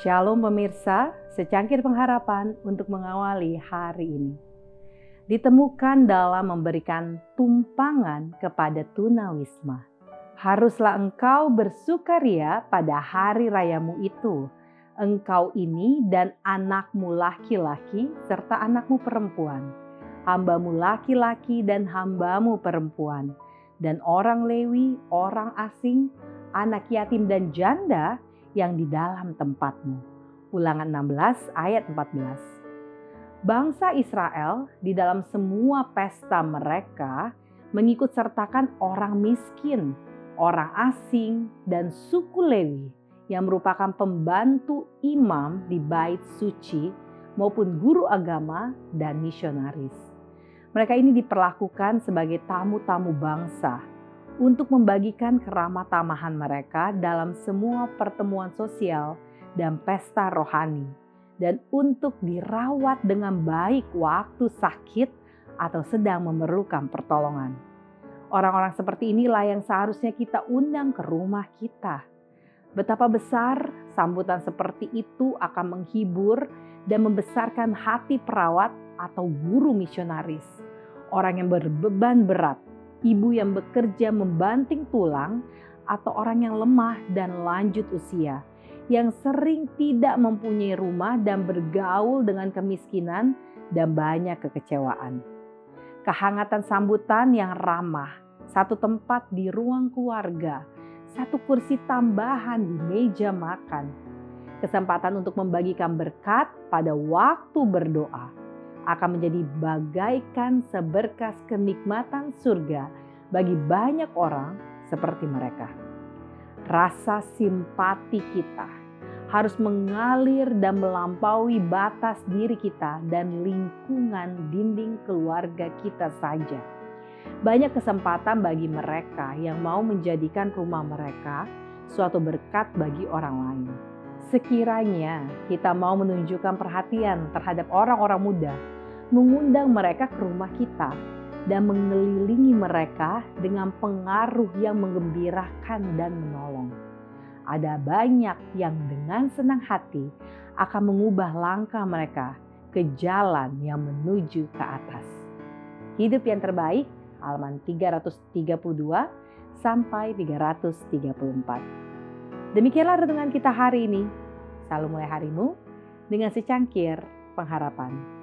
Shalom pemirsa, secangkir pengharapan untuk mengawali hari ini. Ditemukan dalam memberikan tumpangan kepada tunawisma. Haruslah engkau bersukaria pada hari rayamu itu. Engkau ini dan anakmu laki-laki serta anakmu perempuan. Hambamu laki-laki dan hambamu perempuan. Dan orang Lewi, orang asing, anak yatim dan janda yang di dalam tempatmu. Ulangan 16 ayat 14. Bangsa Israel di dalam semua pesta mereka mengikut sertakan orang miskin, orang asing, dan suku Lewi yang merupakan pembantu imam di bait suci maupun guru agama dan misionaris. Mereka ini diperlakukan sebagai tamu-tamu bangsa untuk membagikan keramah tamahan mereka dalam semua pertemuan sosial dan pesta rohani, dan untuk dirawat dengan baik waktu sakit atau sedang memerlukan pertolongan. Orang-orang seperti inilah yang seharusnya kita undang ke rumah kita. Betapa besar sambutan seperti itu akan menghibur dan membesarkan hati perawat atau guru misionaris, orang yang berbeban berat ibu yang bekerja membanting tulang, atau orang yang lemah dan lanjut usia, yang sering tidak mempunyai rumah dan bergaul dengan kemiskinan dan banyak kekecewaan. Kehangatan sambutan yang ramah, satu tempat di ruang keluarga, satu kursi tambahan di meja makan, kesempatan untuk membagikan berkat pada waktu berdoa akan menjadi bagaikan seberkas kenikmatan surga bagi banyak orang seperti mereka. Rasa simpati kita harus mengalir dan melampaui batas diri kita dan lingkungan dinding keluarga kita saja. Banyak kesempatan bagi mereka yang mau menjadikan rumah mereka suatu berkat bagi orang lain. Sekiranya kita mau menunjukkan perhatian terhadap orang-orang muda, mengundang mereka ke rumah kita dan mengelilingi mereka dengan pengaruh yang menggembirakan dan menolong. Ada banyak yang dengan senang hati akan mengubah langkah mereka ke jalan yang menuju ke atas. Hidup yang terbaik, halaman 332 sampai 334. Demikianlah renungan kita hari ini. Selalu mulai harimu dengan secangkir pengharapan.